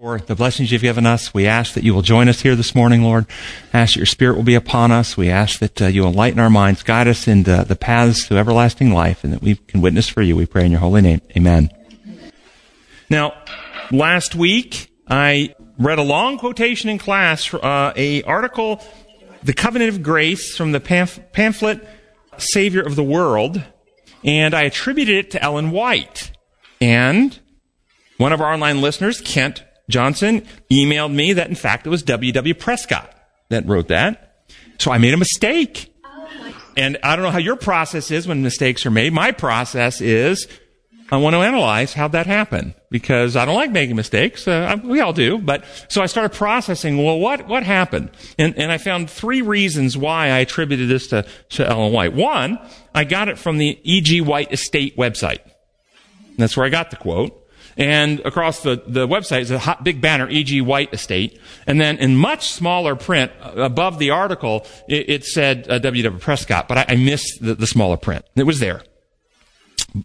for the blessings you've given us. We ask that you will join us here this morning, Lord. Ask that your Spirit will be upon us. We ask that uh, you enlighten our minds, guide us into the paths to everlasting life, and that we can witness for you. We pray in your holy name. Amen. Now, last week I read a long quotation in class, uh, a article, "The Covenant of Grace" from the pamphlet "Savior of the World," and I attributed it to Ellen White. And one of our online listeners, Kent Johnson emailed me that in fact it was W.W. Prescott that wrote that. So I made a mistake. And I don't know how your process is when mistakes are made. My process is I want to analyze how that happened because I don't like making mistakes. Uh, we all do. But so I started processing, well, what, what happened? And, and I found three reasons why I attributed this to, to Ellen White. One, I got it from the E.G. White Estate website. That's where I got the quote. And across the, the website is a hot, big banner, E.G. White Estate. And then in much smaller print uh, above the article, it, it said uh, W.W. Prescott, but I, I missed the, the smaller print. It was there.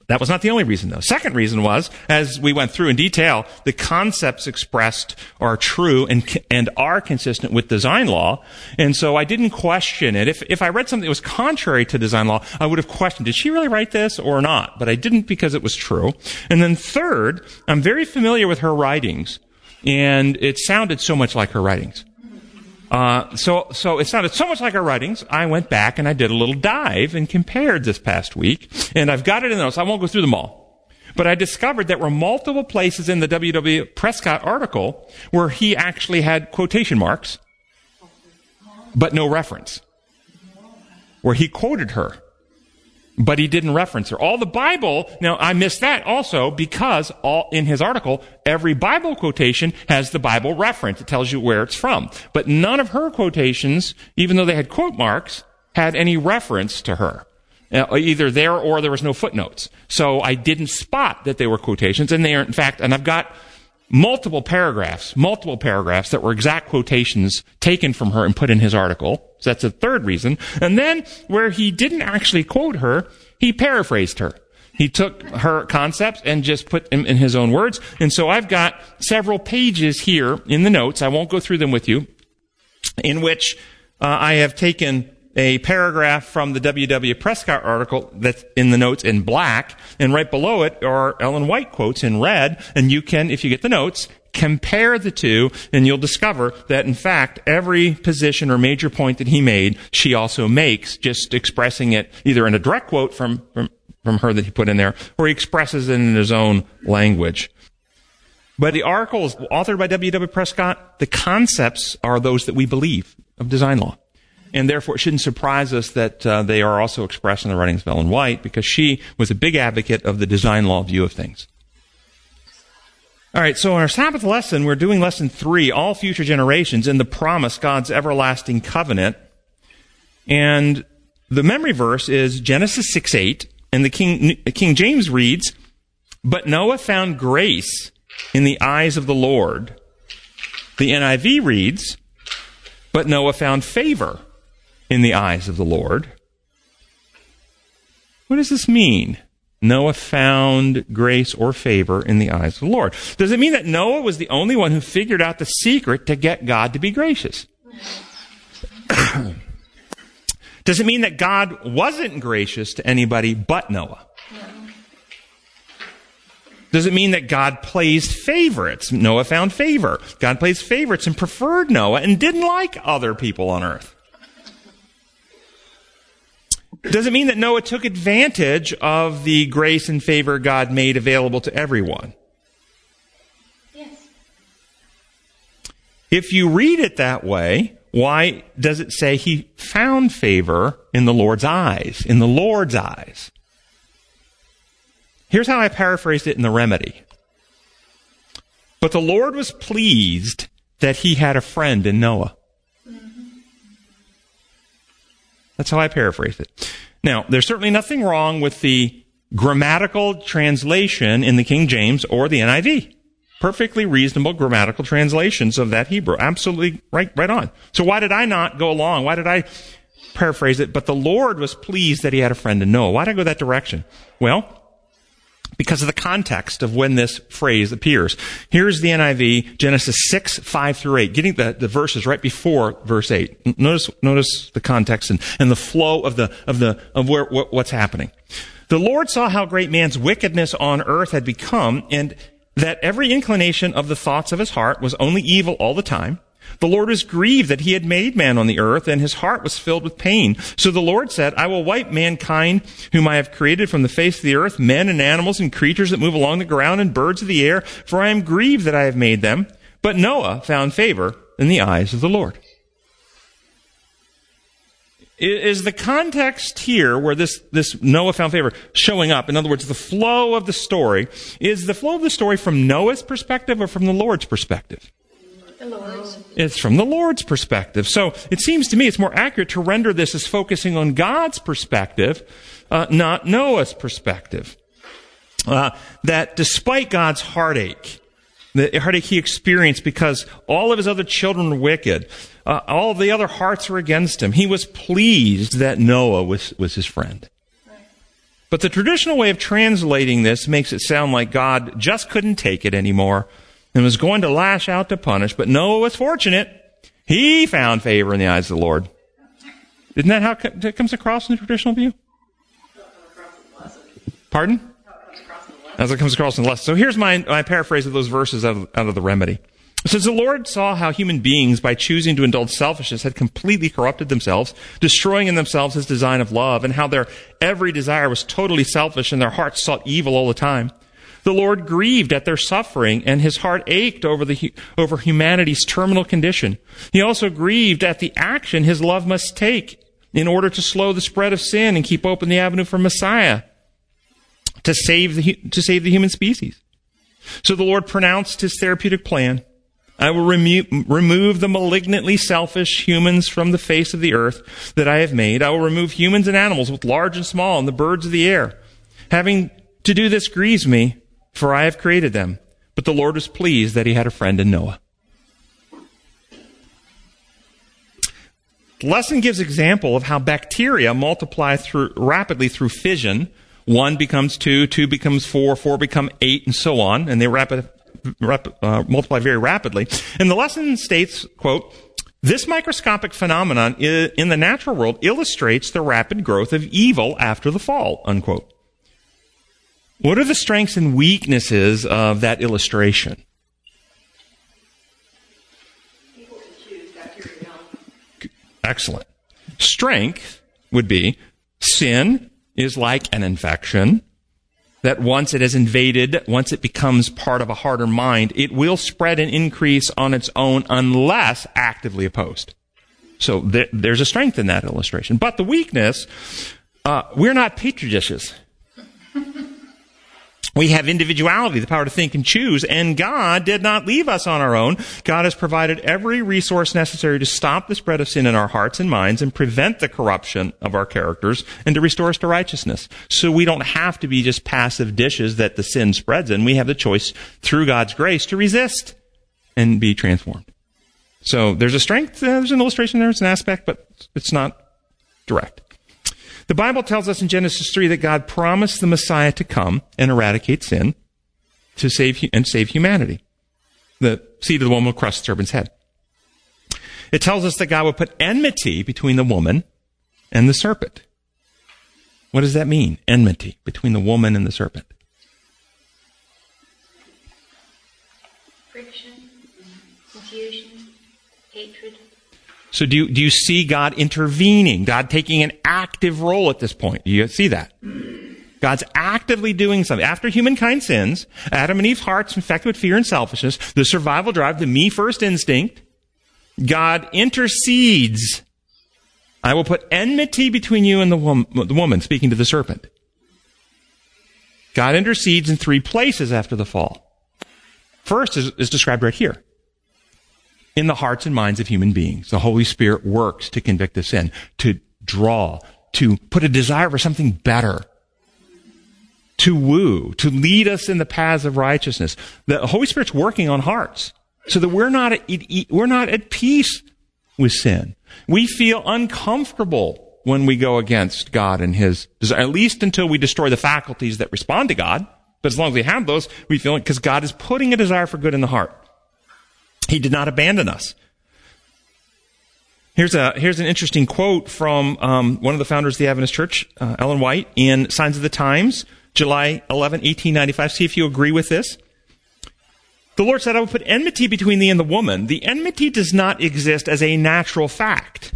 That was not the only reason, though. Second reason was, as we went through in detail, the concepts expressed are true and, and are consistent with design law. And so I didn't question it. If, if I read something that was contrary to design law, I would have questioned, did she really write this or not? But I didn't because it was true. And then third, I'm very familiar with her writings. And it sounded so much like her writings. Uh, so, so it sounded so much like our writings. I went back and I did a little dive and compared this past week, and I've got it in those. I won't go through them all. But I discovered there were multiple places in the W.W. Prescott article where he actually had quotation marks, but no reference. Where he quoted her but he didn't reference her. All the Bible, now I missed that also because all in his article, every Bible quotation has the Bible reference. It tells you where it's from. But none of her quotations, even though they had quote marks, had any reference to her. Uh, either there or there was no footnotes. So I didn't spot that they were quotations and they are in fact, and I've got multiple paragraphs, multiple paragraphs that were exact quotations taken from her and put in his article. So that's a third reason. And then where he didn't actually quote her, he paraphrased her. He took her concepts and just put them in his own words. And so I've got several pages here in the notes. I won't go through them with you in which uh, I have taken a paragraph from the W.W. Prescott article that's in the notes in black, and right below it are Ellen White quotes in red, and you can, if you get the notes, compare the two, and you'll discover that in fact, every position or major point that he made, she also makes, just expressing it either in a direct quote from, from, from her that he put in there, or he expresses it in his own language. But the article is authored by W.W. Prescott. The concepts are those that we believe of design law and therefore it shouldn't surprise us that uh, they are also expressed in the writings of Ellen White because she was a big advocate of the design law view of things. All right, so in our Sabbath lesson, we're doing lesson three, all future generations in the promise, God's everlasting covenant. And the memory verse is Genesis 6 8, and the King, King James reads, But Noah found grace in the eyes of the Lord. The NIV reads, But Noah found favor in the eyes of the Lord. What does this mean? Noah found grace or favor in the eyes of the Lord. Does it mean that Noah was the only one who figured out the secret to get God to be gracious? Does it mean that God wasn't gracious to anybody but Noah? Does it mean that God plays favorites? Noah found favor. God plays favorites and preferred Noah and didn't like other people on earth. Does it mean that Noah took advantage of the grace and favor God made available to everyone? Yes. If you read it that way, why does it say he found favor in the Lord's eyes? In the Lord's eyes. Here's how I paraphrased it in the remedy. But the Lord was pleased that he had a friend in Noah. That's how I paraphrase it. Now, there's certainly nothing wrong with the grammatical translation in the King James or the NIV. Perfectly reasonable grammatical translations of that Hebrew. Absolutely right, right on. So why did I not go along? Why did I paraphrase it? But the Lord was pleased that he had a friend in Noah. Why did I go that direction? Well, because of the context of when this phrase appears. Here's the NIV, Genesis 6, 5 through 8, getting the, the verses right before verse 8. Notice, notice the context and, and the flow of the, of the, of where, what, what's happening. The Lord saw how great man's wickedness on earth had become and that every inclination of the thoughts of his heart was only evil all the time. The Lord was grieved that he had made man on the earth, and his heart was filled with pain. So the Lord said, I will wipe mankind, whom I have created from the face of the earth, men and animals and creatures that move along the ground and birds of the air, for I am grieved that I have made them. But Noah found favor in the eyes of the Lord. Is the context here where this, this Noah found favor showing up? In other words, the flow of the story, is the flow of the story from Noah's perspective or from the Lord's perspective? It's from the Lord's perspective. So it seems to me it's more accurate to render this as focusing on God's perspective, uh, not Noah's perspective. Uh, that despite God's heartache, the heartache he experienced because all of his other children were wicked, uh, all the other hearts were against him, he was pleased that Noah was, was his friend. But the traditional way of translating this makes it sound like God just couldn't take it anymore and was going to lash out to punish, but Noah was fortunate. He found favor in the eyes of the Lord. Isn't that how it comes across in the traditional view? Pardon? As it comes across in the lesson. So here's my, my paraphrase of those verses out of, out of the remedy. It says, The Lord saw how human beings, by choosing to indulge selfishness, had completely corrupted themselves, destroying in themselves his design of love, and how their every desire was totally selfish and their hearts sought evil all the time. The Lord grieved at their suffering and his heart ached over the, over humanity's terminal condition. He also grieved at the action his love must take in order to slow the spread of sin and keep open the avenue for Messiah to save the, to save the human species. So the Lord pronounced his therapeutic plan. I will remo- remove the malignantly selfish humans from the face of the earth that I have made. I will remove humans and animals, both large and small, and the birds of the air. Having to do this grieves me, for I have created them. But the Lord was pleased that he had a friend in Noah. The lesson gives example of how bacteria multiply through, rapidly through fission. One becomes two, two becomes four, four become eight, and so on, and they rapid, rap, uh, multiply very rapidly. And the lesson states, quote, this microscopic phenomenon in the natural world illustrates the rapid growth of evil after the fall, unquote. What are the strengths and weaknesses of that illustration? Excellent. Strength would be sin is like an infection that once it has invaded, once it becomes part of a harder mind, it will spread and increase on its own unless actively opposed. So there, there's a strength in that illustration. But the weakness, uh, we're not petri dishes. We have individuality, the power to think and choose, and God did not leave us on our own. God has provided every resource necessary to stop the spread of sin in our hearts and minds and prevent the corruption of our characters and to restore us to righteousness. So we don't have to be just passive dishes that the sin spreads in. We have the choice through God's grace to resist and be transformed. So there's a strength, uh, there's an illustration there, it's an aspect, but it's not direct. The Bible tells us in Genesis 3 that God promised the Messiah to come and eradicate sin to save and save humanity. The seed of the woman will crush the serpent's head. It tells us that God would put enmity between the woman and the serpent. What does that mean? Enmity between the woman and the serpent. So do you, do you see God intervening? God taking an active role at this point? Do you see that? God's actively doing something. After humankind sins, Adam and Eve's hearts infected with fear and selfishness, the survival drive, the me first instinct, God intercedes. I will put enmity between you and the, wom- the woman, speaking to the serpent. God intercedes in three places after the fall. First is, is described right here in the hearts and minds of human beings. The Holy Spirit works to convict of sin, to draw, to put a desire for something better, to woo, to lead us in the paths of righteousness. The Holy Spirit's working on hearts so that we're not at, we're not at peace with sin. We feel uncomfortable when we go against God and His desire, at least until we destroy the faculties that respond to God. But as long as we have those, we feel it because God is putting a desire for good in the heart. He did not abandon us. Here's a here's an interesting quote from um, one of the founders of the Adventist Church, uh, Ellen White, in Signs of the Times, July 11, 1895. See if you agree with this. The Lord said, I will put enmity between thee and the woman. The enmity does not exist as a natural fact.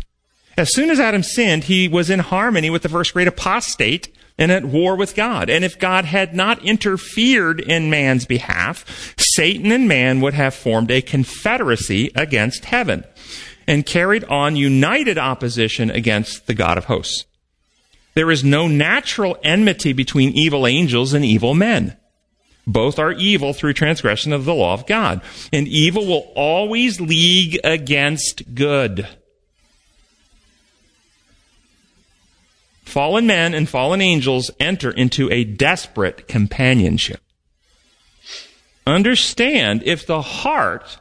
As soon as Adam sinned, he was in harmony with the first great apostate and at war with God. And if God had not interfered in man's behalf, Satan and man would have formed a confederacy against heaven and carried on united opposition against the God of hosts. There is no natural enmity between evil angels and evil men. Both are evil through transgression of the law of God. And evil will always league against good. Fallen men and fallen angels enter into a desperate companionship. Understand if the heart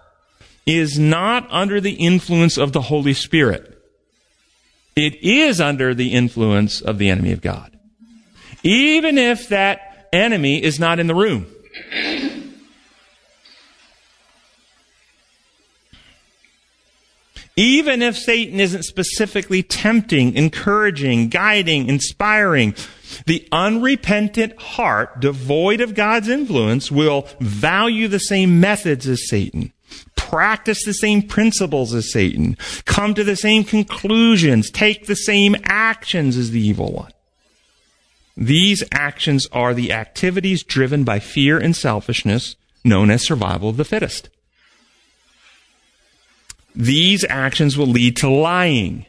is not under the influence of the Holy Spirit, it is under the influence of the enemy of God. Even if that enemy is not in the room. Even if Satan isn't specifically tempting, encouraging, guiding, inspiring, the unrepentant heart, devoid of God's influence, will value the same methods as Satan, practice the same principles as Satan, come to the same conclusions, take the same actions as the evil one. These actions are the activities driven by fear and selfishness known as survival of the fittest. These actions will lead to lying,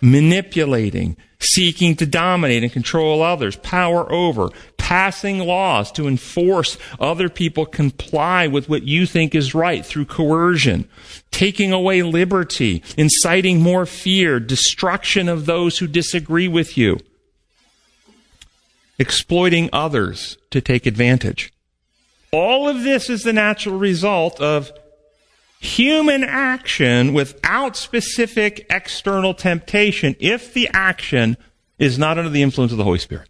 manipulating, seeking to dominate and control others, power over, passing laws to enforce other people comply with what you think is right through coercion, taking away liberty, inciting more fear, destruction of those who disagree with you, exploiting others to take advantage. All of this is the natural result of human action without specific external temptation if the action is not under the influence of the Holy Spirit.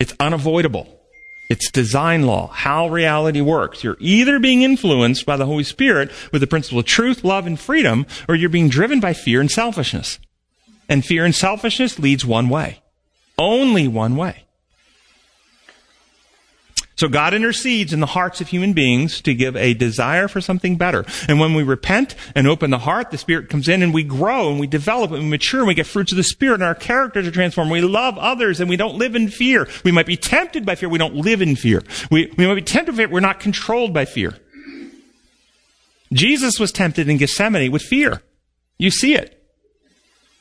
It's unavoidable. It's design law, how reality works. You're either being influenced by the Holy Spirit with the principle of truth, love, and freedom, or you're being driven by fear and selfishness. And fear and selfishness leads one way. Only one way. So God intercedes in the hearts of human beings to give a desire for something better. And when we repent and open the heart, the Spirit comes in and we grow and we develop and we mature and we get fruits of the Spirit and our characters are transformed. We love others and we don't live in fear. We might be tempted by fear. We don't live in fear. We, we might be tempted by fear. We're not controlled by fear. Jesus was tempted in Gethsemane with fear. You see it.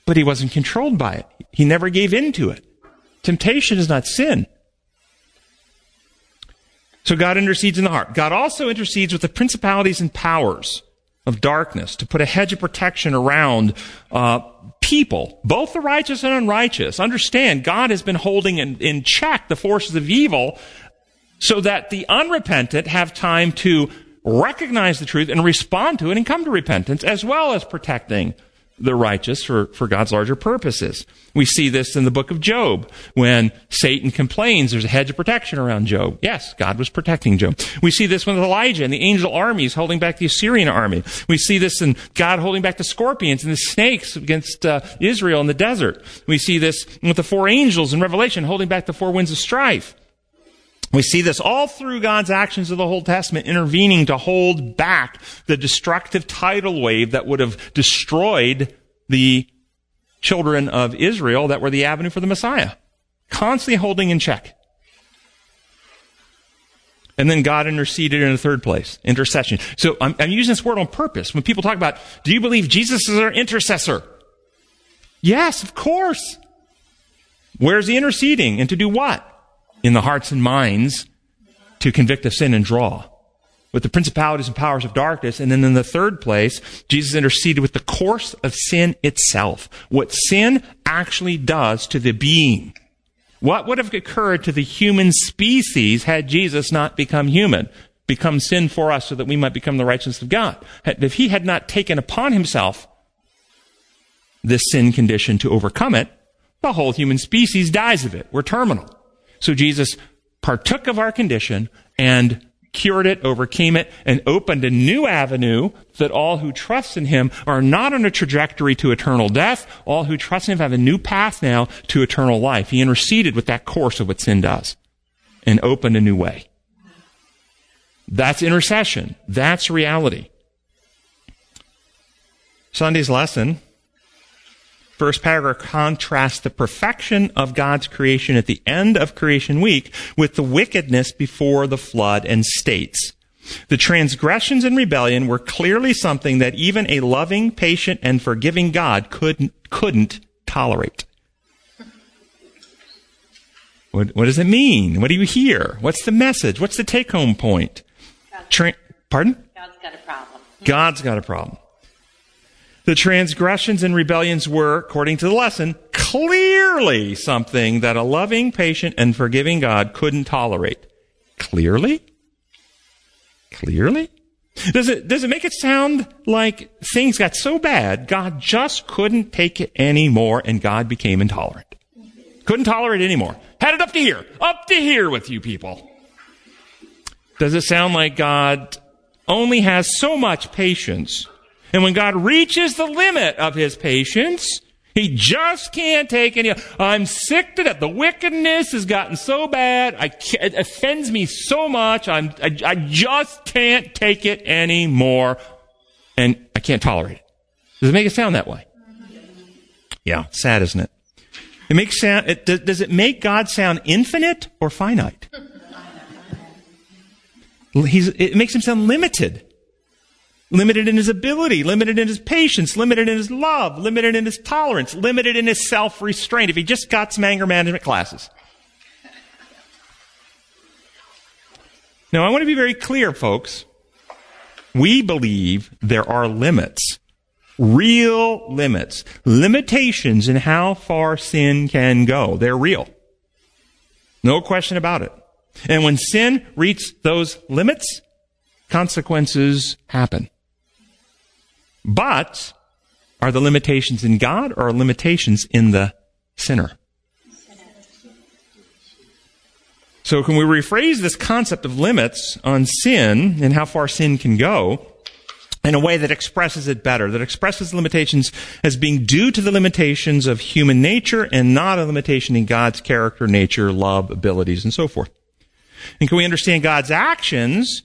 But he wasn't controlled by it. He never gave in to it. Temptation is not sin. So God intercedes in the heart. God also intercedes with the principalities and powers of darkness to put a hedge of protection around uh, people, both the righteous and unrighteous. Understand, God has been holding in, in check the forces of evil so that the unrepentant have time to recognize the truth and respond to it and come to repentance, as well as protecting the righteous for, for God's larger purposes. We see this in the book of Job when Satan complains there's a hedge of protection around Job. Yes, God was protecting Job. We see this with Elijah and the angel armies holding back the Assyrian army. We see this in God holding back the scorpions and the snakes against uh, Israel in the desert. We see this with the four angels in Revelation holding back the four winds of strife. We see this all through God's actions of the Old Testament intervening to hold back the destructive tidal wave that would have destroyed the children of Israel that were the avenue for the Messiah. Constantly holding in check. And then God interceded in the third place, intercession. So I'm, I'm using this word on purpose. When people talk about, do you believe Jesus is our intercessor? Yes, of course. Where's he interceding? And to do what? In the hearts and minds to convict of sin and draw with the principalities and powers of darkness. And then in the third place, Jesus interceded with the course of sin itself. What sin actually does to the being. What would have occurred to the human species had Jesus not become human? Become sin for us so that we might become the righteousness of God. If he had not taken upon himself this sin condition to overcome it, the whole human species dies of it. We're terminal. So Jesus partook of our condition and cured it, overcame it, and opened a new avenue that all who trust in him are not on a trajectory to eternal death. All who trust in him have a new path now to eternal life. He interceded with that course of what sin does and opened a new way. That's intercession. That's reality. Sunday's lesson, first paragraph contrasts the perfection of God's creation at the end of creation week with the wickedness before the flood and states. The transgressions and rebellion were clearly something that even a loving, patient, and forgiving God couldn't, couldn't tolerate. What, what does it mean? What do you hear? What's the message? What's the take home point? Tra- pardon? God's got a problem. God's got a problem. The transgressions and rebellions were, according to the lesson, clearly something that a loving, patient, and forgiving God couldn't tolerate. Clearly? Clearly? Does it, does it make it sound like things got so bad, God just couldn't take it anymore and God became intolerant? Couldn't tolerate it anymore. Had it up to here. Up to here with you people. Does it sound like God only has so much patience and when God reaches the limit of his patience, he just can't take any. I'm sick to death. The wickedness has gotten so bad. I it offends me so much. I'm, I, I just can't take it anymore. And I can't tolerate it. Does it make it sound that way? Yeah, sad, isn't it? It makes sound, it, does it make God sound infinite or finite? He's, it makes him sound limited limited in his ability, limited in his patience, limited in his love, limited in his tolerance, limited in his self-restraint. If he just got some anger management classes. Now, I want to be very clear, folks. We believe there are limits. Real limits. Limitations in how far sin can go. They're real. No question about it. And when sin reaches those limits, consequences happen. But are the limitations in God or are limitations in the sinner? So can we rephrase this concept of limits on sin and how far sin can go in a way that expresses it better, that expresses limitations as being due to the limitations of human nature and not a limitation in God's character, nature, love, abilities, and so forth? And can we understand God's actions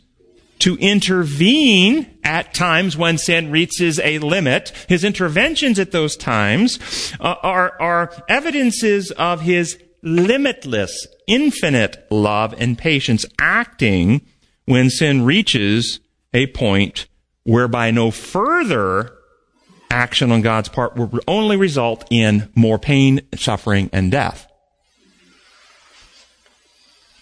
to intervene at times when sin reaches a limit. His interventions at those times uh, are, are evidences of his limitless, infinite love and patience acting when sin reaches a point whereby no further action on God's part will only result in more pain, suffering, and death.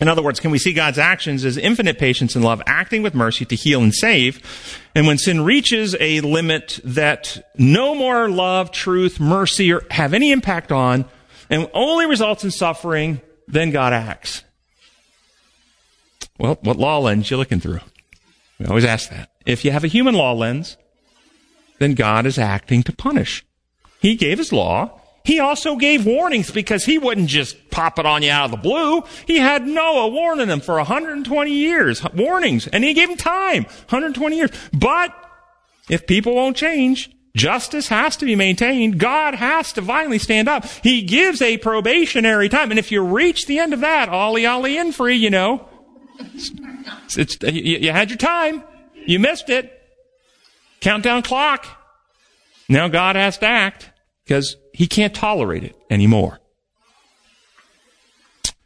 In other words, can we see God's actions as infinite patience and love, acting with mercy to heal and save? And when sin reaches a limit that no more love, truth, mercy or have any impact on, and only results in suffering, then God acts. Well, what law lens you looking through? We always ask that. If you have a human law lens, then God is acting to punish. He gave his law. He also gave warnings because he wouldn't just pop it on you out of the blue. He had Noah warning them for 120 years, warnings, and he gave him time, 120 years. But if people won't change, justice has to be maintained. God has to finally stand up. He gives a probationary time, and if you reach the end of that, ollie ollie in free, you know, it's, it's you, you had your time, you missed it. Countdown clock. Now God has to act because he can't tolerate it anymore.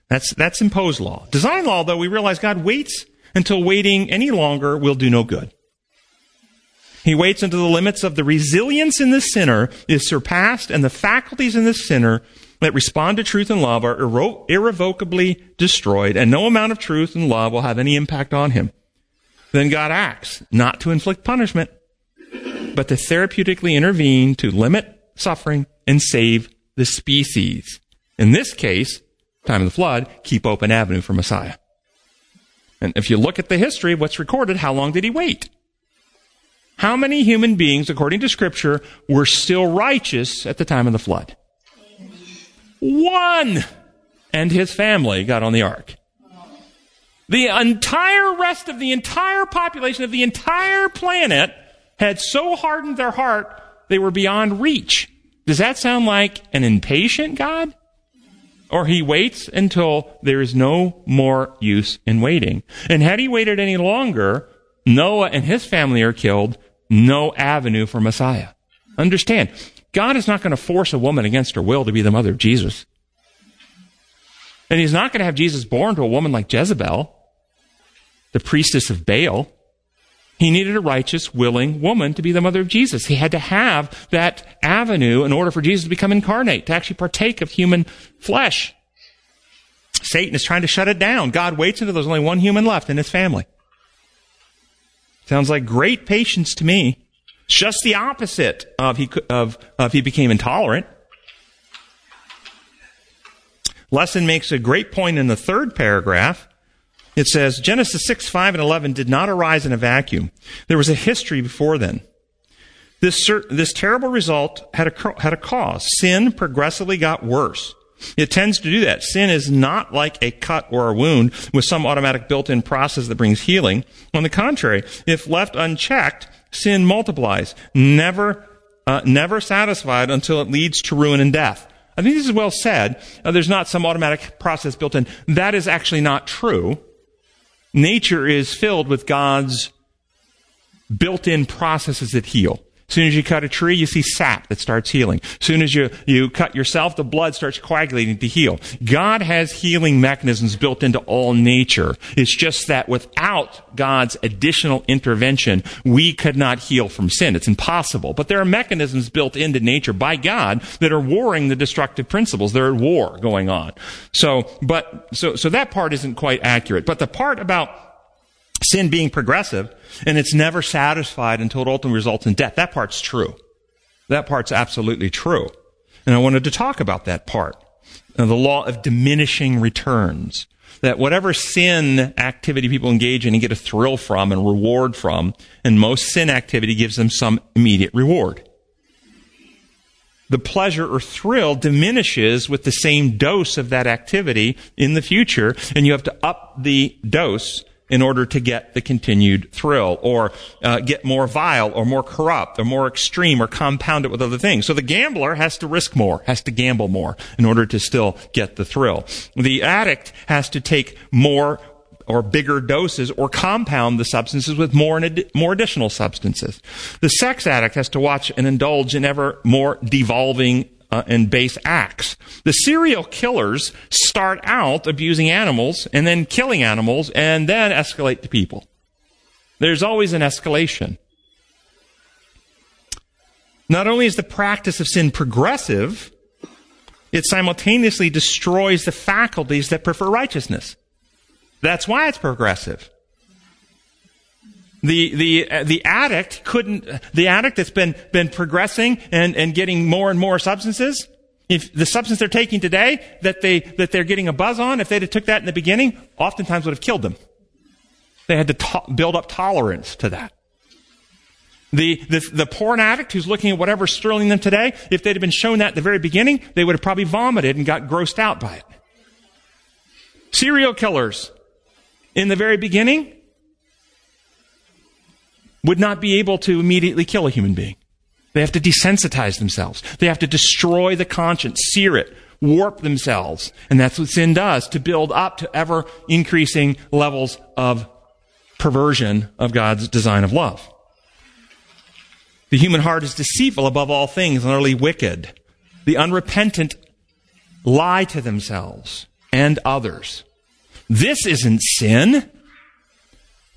That's, that's imposed law. Design law, though, we realize God waits until waiting any longer will do no good. He waits until the limits of the resilience in the sinner is surpassed and the faculties in the sinner that respond to truth and love are irre- irrevocably destroyed and no amount of truth and love will have any impact on him. Then God acts, not to inflict punishment, but to therapeutically intervene to limit suffering, and save the species. In this case, time of the flood, keep open avenue for Messiah. And if you look at the history of what's recorded, how long did he wait? How many human beings, according to scripture, were still righteous at the time of the flood? One! and his family got on the ark. The entire rest of the entire population of the entire planet had so hardened their heart they were beyond reach. Does that sound like an impatient God? Or he waits until there is no more use in waiting. And had he waited any longer, Noah and his family are killed, no avenue for Messiah. Understand, God is not going to force a woman against her will to be the mother of Jesus. And he's not going to have Jesus born to a woman like Jezebel, the priestess of Baal. He needed a righteous, willing woman to be the mother of Jesus. He had to have that avenue in order for Jesus to become incarnate, to actually partake of human flesh. Satan is trying to shut it down. God waits until there's only one human left in his family. Sounds like great patience to me. It's just the opposite of he, of, of he became intolerant. Lesson makes a great point in the third paragraph it says Genesis 6, 5, and 11 did not arise in a vacuum. There was a history before then. This, this terrible result had a, had a cause. Sin progressively got worse. It tends to do that. Sin is not like a cut or a wound with some automatic built-in process that brings healing. On the contrary, if left unchecked, sin multiplies, never, uh, never satisfied until it leads to ruin and death. I think this is well said. Uh, there's not some automatic process built in. That is actually not true. Nature is filled with God's built in processes that heal. As soon as you cut a tree, you see sap that starts healing. As soon as you, you cut yourself, the blood starts coagulating to heal. God has healing mechanisms built into all nature. It's just that without God's additional intervention, we could not heal from sin. It's impossible. But there are mechanisms built into nature by God that are warring the destructive principles. There are war going on. So, but, so, so that part isn't quite accurate. But the part about sin being progressive and it's never satisfied until it ultimately results in death. That part's true. That part's absolutely true. And I wanted to talk about that part. the law of diminishing returns. That whatever sin activity people engage in and get a thrill from and reward from, and most sin activity gives them some immediate reward. The pleasure or thrill diminishes with the same dose of that activity in the future, and you have to up the dose in order to get the continued thrill or uh, get more vile or more corrupt or more extreme or compound it with other things. So the gambler has to risk more, has to gamble more in order to still get the thrill. The addict has to take more or bigger doses or compound the substances with more and ad- more additional substances. The sex addict has to watch and indulge in ever more devolving uh, and base acts. The serial killers start out abusing animals and then killing animals and then escalate to people. There's always an escalation. Not only is the practice of sin progressive, it simultaneously destroys the faculties that prefer righteousness. That's why it's progressive. The, the, uh, the addict couldn't, the addict that's been, been progressing and, and getting more and more substances, if the substance they're taking today that they, that they're getting a buzz on, if they'd have took that in the beginning, oftentimes would have killed them. They had to to- build up tolerance to that. The, the, the porn addict who's looking at whatever's thrilling them today, if they'd have been shown that at the very beginning, they would have probably vomited and got grossed out by it. Serial killers, in the very beginning, would not be able to immediately kill a human being. They have to desensitize themselves. They have to destroy the conscience, sear it, warp themselves. And that's what sin does to build up to ever increasing levels of perversion of God's design of love. The human heart is deceitful above all things and utterly wicked. The unrepentant lie to themselves and others. This isn't sin.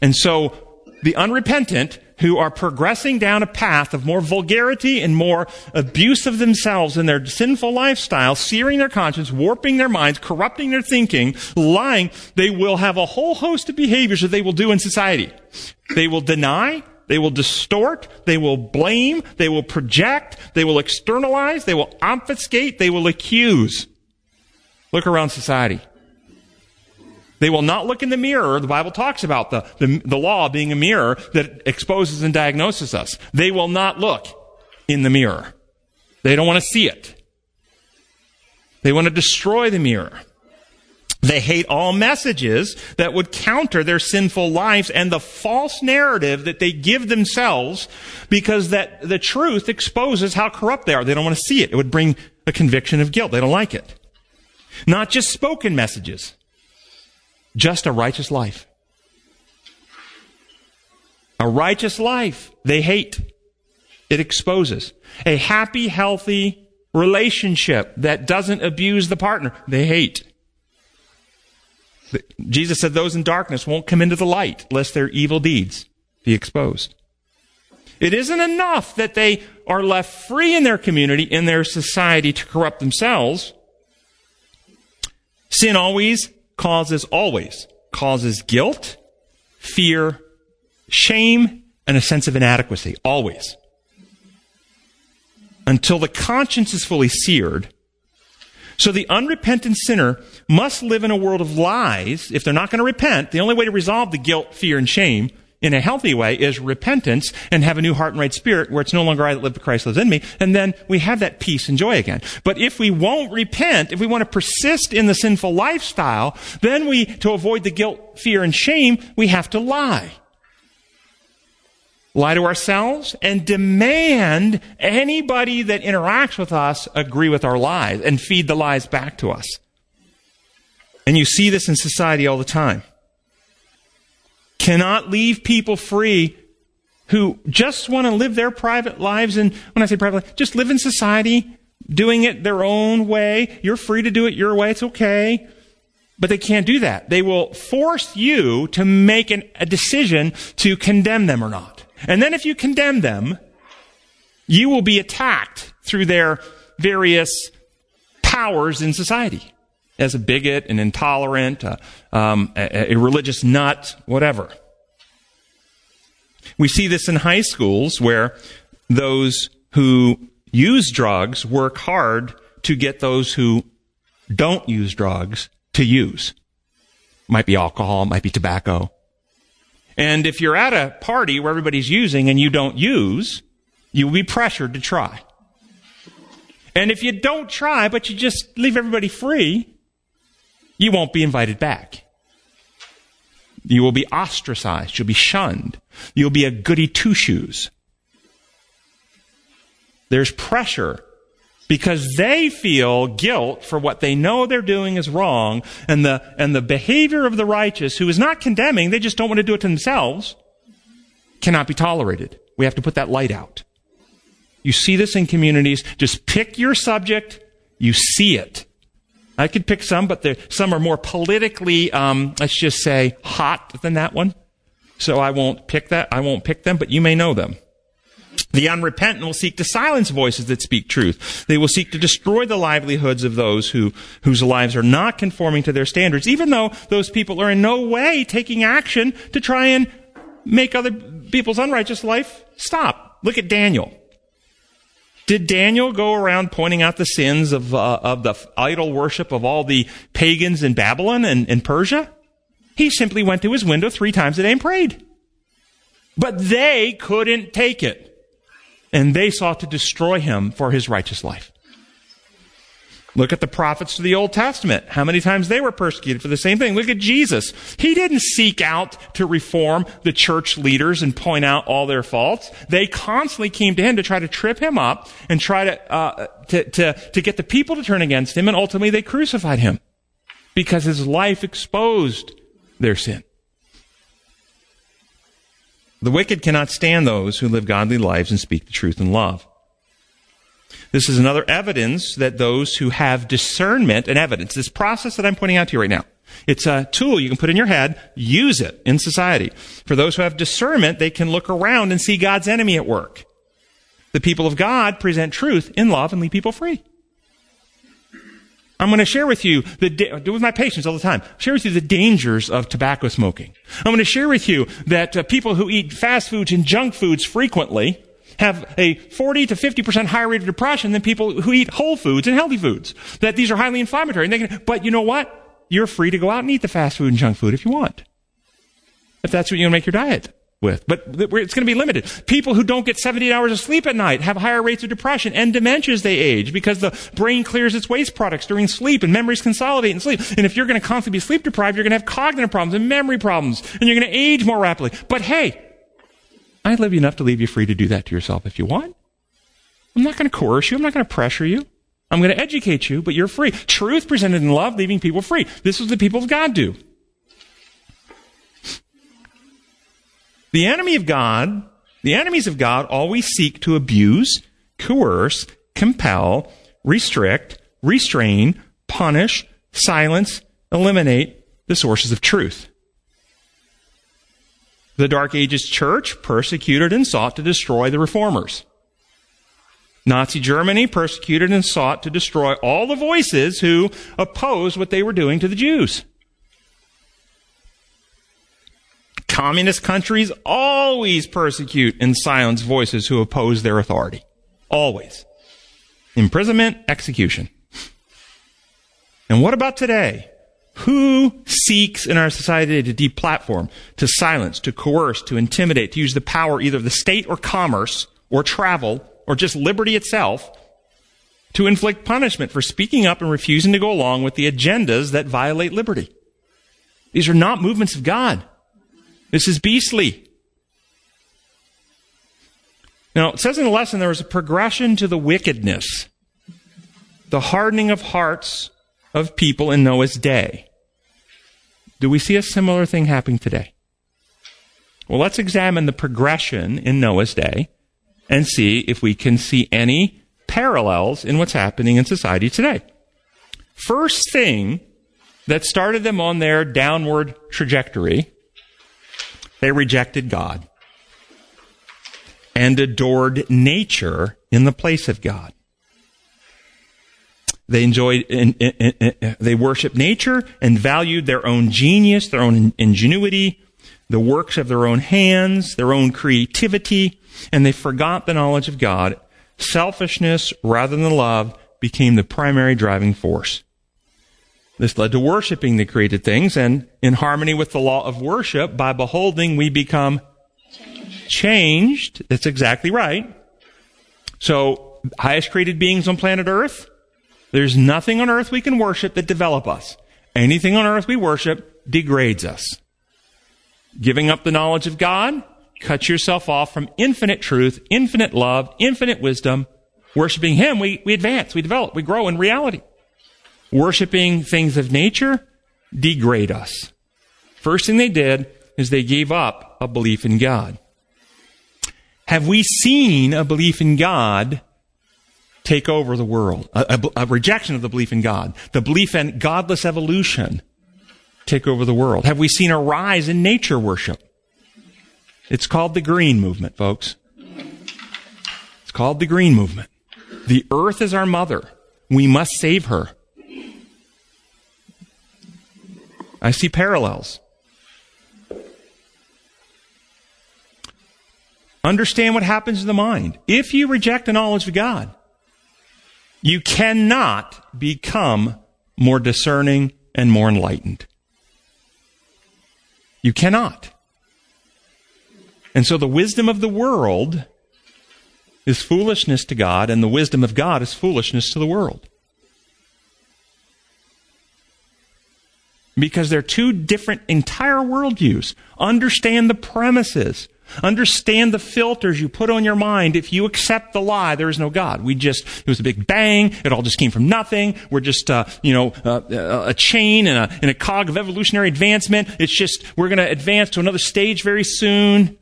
And so the unrepentant who are progressing down a path of more vulgarity and more abuse of themselves in their sinful lifestyle, searing their conscience, warping their minds, corrupting their thinking, lying, they will have a whole host of behaviors that they will do in society. They will deny, they will distort, they will blame, they will project, they will externalize, they will obfuscate, they will accuse. Look around society. They will not look in the mirror. The Bible talks about the, the, the law being a mirror that exposes and diagnoses us. They will not look in the mirror. They don't want to see it. They want to destroy the mirror. They hate all messages that would counter their sinful lives and the false narrative that they give themselves because that the truth exposes how corrupt they are. They don't want to see it. It would bring a conviction of guilt. They don't like it. Not just spoken messages, just a righteous life. A righteous life they hate. It exposes. A happy, healthy relationship that doesn't abuse the partner, they hate. Jesus said those in darkness won't come into the light lest their evil deeds be exposed. It isn't enough that they are left free in their community, in their society to corrupt themselves. Sin always causes, always causes guilt, fear, shame, and a sense of inadequacy. Always. Until the conscience is fully seared, so the unrepentant sinner must live in a world of lies. If they're not going to repent, the only way to resolve the guilt, fear, and shame in a healthy way is repentance and have a new heart and right spirit where it's no longer I that live, but Christ lives in me. And then we have that peace and joy again. But if we won't repent, if we want to persist in the sinful lifestyle, then we, to avoid the guilt, fear, and shame, we have to lie lie to ourselves, and demand anybody that interacts with us agree with our lies and feed the lies back to us. And you see this in society all the time. Cannot leave people free who just want to live their private lives. And when I say private, just live in society, doing it their own way. You're free to do it your way. It's okay. But they can't do that. They will force you to make an, a decision to condemn them or not. And then if you condemn them, you will be attacked through their various powers in society as a bigot, an intolerant, a, um, a, a religious nut, whatever. We see this in high schools where those who use drugs work hard to get those who don't use drugs to use. Might be alcohol, might be tobacco. And if you're at a party where everybody's using and you don't use, you will be pressured to try. And if you don't try, but you just leave everybody free, you won't be invited back. You will be ostracized. You'll be shunned. You'll be a goody two shoes. There's pressure because they feel guilt for what they know they're doing is wrong and the, and the behavior of the righteous who is not condemning, they just don't want to do it to themselves, cannot be tolerated. We have to put that light out. You see this in communities. Just pick your subject. You see it. I could pick some, but some are more politically, um, let's just say, hot than that one. So I won't pick that. I won't pick them, but you may know them. The unrepentant will seek to silence voices that speak truth. They will seek to destroy the livelihoods of those who, whose lives are not conforming to their standards, even though those people are in no way taking action to try and make other people's unrighteous life stop. Look at Daniel. Did Daniel go around pointing out the sins of, uh, of the idol worship of all the pagans in Babylon and, and Persia? He simply went to his window three times a day and prayed. But they couldn't take it and they sought to destroy him for his righteous life. Look at the prophets of the Old Testament. How many times they were persecuted for the same thing? Look at Jesus. He didn't seek out to reform the church leaders and point out all their faults. They constantly came to him to try to trip him up and try to, uh, to, to, to get the people to turn against him, and ultimately they crucified him because his life exposed their sin. The wicked cannot stand those who live godly lives and speak the truth in love. This is another evidence that those who have discernment and evidence, this process that I'm pointing out to you right now, it's a tool you can put in your head, use it in society. For those who have discernment, they can look around and see God's enemy at work. The people of God present truth in love and leave people free. I'm going to share with you the, do with my patients all the time, share with you the dangers of tobacco smoking. I'm going to share with you that uh, people who eat fast foods and junk foods frequently have a 40 to 50% higher rate of depression than people who eat whole foods and healthy foods. That these are highly inflammatory. And they Can, but you know what? You're free to go out and eat the fast food and junk food if you want. If that's what you want to make your diet. with. But it's going to be limited. People who don't get 78 hours of sleep at night have higher rates of depression and dementia as they age because the brain clears its waste products during sleep and memories consolidate in sleep. And if you're going to constantly be sleep deprived, you're going to have cognitive problems and memory problems and you're going to age more rapidly. But hey, I love you enough to leave you free to do that to yourself if you want. I'm not going to coerce you. I'm not going to pressure you. I'm going to educate you, but you're free. Truth presented in love, leaving people free. This is what the people of God do. The enemy of God, the enemies of God always seek to abuse, coerce, compel, restrict, restrain, punish, silence, eliminate the sources of truth. The Dark Ages church persecuted and sought to destroy the reformers. Nazi Germany persecuted and sought to destroy all the voices who opposed what they were doing to the Jews. Communist countries always persecute and silence voices who oppose their authority. Always. Imprisonment, execution. And what about today? Who seeks in our society to deplatform, to silence, to coerce, to intimidate, to use the power either of the state or commerce or travel or just liberty itself to inflict punishment for speaking up and refusing to go along with the agendas that violate liberty? These are not movements of God. This is beastly. Now, it says in the lesson there was a progression to the wickedness, the hardening of hearts of people in Noah's day. Do we see a similar thing happening today? Well, let's examine the progression in Noah's day and see if we can see any parallels in what's happening in society today. First thing that started them on their downward trajectory they rejected God and adored nature in the place of God. They enjoyed, they worshiped nature and valued their own genius, their own ingenuity, the works of their own hands, their own creativity, and they forgot the knowledge of God. Selfishness rather than love became the primary driving force. This led to worshiping the created things, and in harmony with the law of worship, by beholding, we become changed. That's exactly right. So, highest created beings on planet Earth, there's nothing on earth we can worship that develop us. Anything on earth we worship degrades us. Giving up the knowledge of God cuts yourself off from infinite truth, infinite love, infinite wisdom. Worshiping Him, we, we advance, we develop, we grow in reality worshiping things of nature degrade us. First thing they did is they gave up a belief in God. Have we seen a belief in God take over the world? A, a, a, rejection of the belief in God. The belief in godless evolution take over the world. Have we seen a rise in nature worship? It's called the green movement, folks. It's called the green movement. The earth is our mother. We must save her. I see parallels. Understand what happens in the mind. If you reject the knowledge of God, you cannot become more discerning and more enlightened. You cannot. And so the wisdom of the world is foolishness to God, and the wisdom of God is foolishness to the world. because they're two different entire worldviews. Understand the premises. Understand the filters you put on your mind if you accept the lie there is no God. We just, it was a big bang, it all just came from nothing. We're just, uh, you know, uh, a chain and a, and a cog of evolutionary advancement. It's just, we're going to advance to another stage very soon.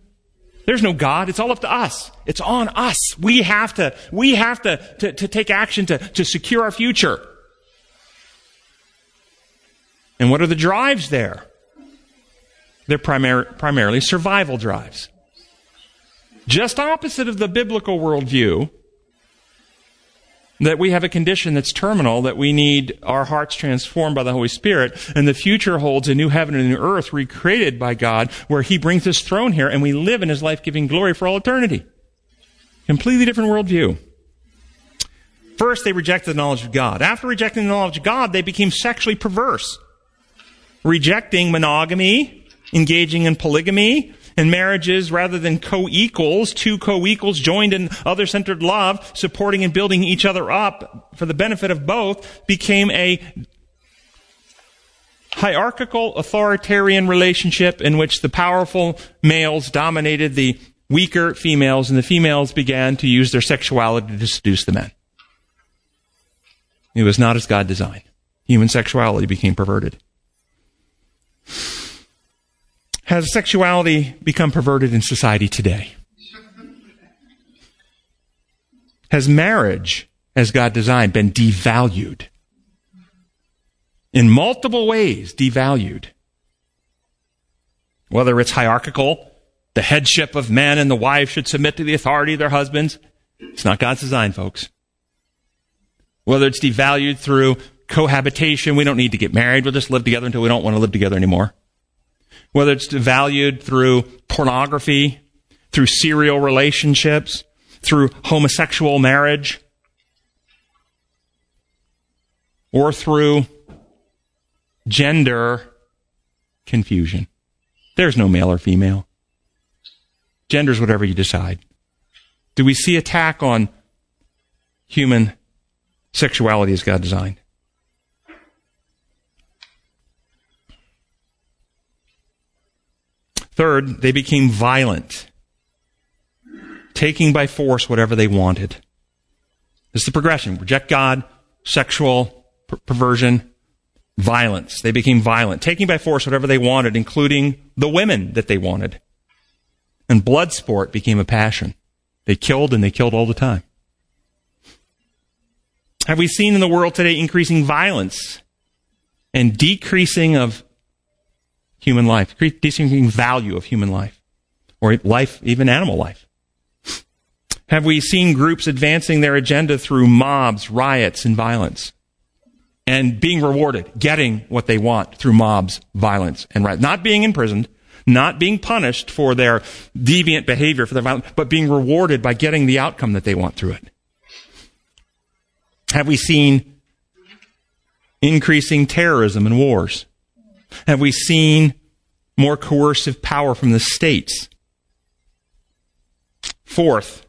There's no God. It's all up to us. It's on us. We have to, we have to, to, to take action to, to secure our future. And what are the drives there? They're primar- primarily survival drives. Just opposite of the biblical worldview, that we have a condition that's terminal, that we need our hearts transformed by the Holy Spirit, and the future holds a new heaven and a new earth recreated by God, where He brings His throne here, and we live in His life giving glory for all eternity. Completely different worldview. First, they rejected the knowledge of God. After rejecting the knowledge of God, they became sexually perverse rejecting monogamy, engaging in polygamy, And marriages, rather than co-equals, two co-equals joined in other-centered love, supporting and building each other up for the benefit of both, became a hierarchical authoritarian relationship in which the powerful males dominated the weaker females and the females began to use their sexuality to seduce the men. It was not as God designed. Human sexuality became perverted. Has sexuality become perverted in society today? Has marriage, as God designed, been devalued? In multiple ways, devalued. Whether it's hierarchical, the headship of men and the wife should submit to the authority of their husbands. It's not God's design, folks. Whether it's devalued through cohabitation, we don't need to get married, we'll just live together until we don't want to live together anymore whether it's valued through pornography, through serial relationships, through homosexual marriage, or through gender confusion. There's no male or female. Gender's whatever you decide. Do we see attack on human sexuality as God designed? Third, they became violent, taking by force whatever they wanted. This is the progression. Reject God, sexual per- perversion, violence. They became violent, taking by force whatever they wanted, including the women that they wanted. And blood sport became a passion. They killed and they killed all the time. Have we seen in the world today increasing violence and decreasing of human life, decreasing value of human life, or life, even animal life? Have we seen groups advancing their agenda through mobs, riots, and violence? And being rewarded, getting what they want through mobs, violence, and riot. Not being imprisoned, not being punished for their deviant behavior, for their violence, but being rewarded by getting the outcome that they want through it. Have we seen increasing terrorism and wars? Have we seen more coercive power from the states? Fourth,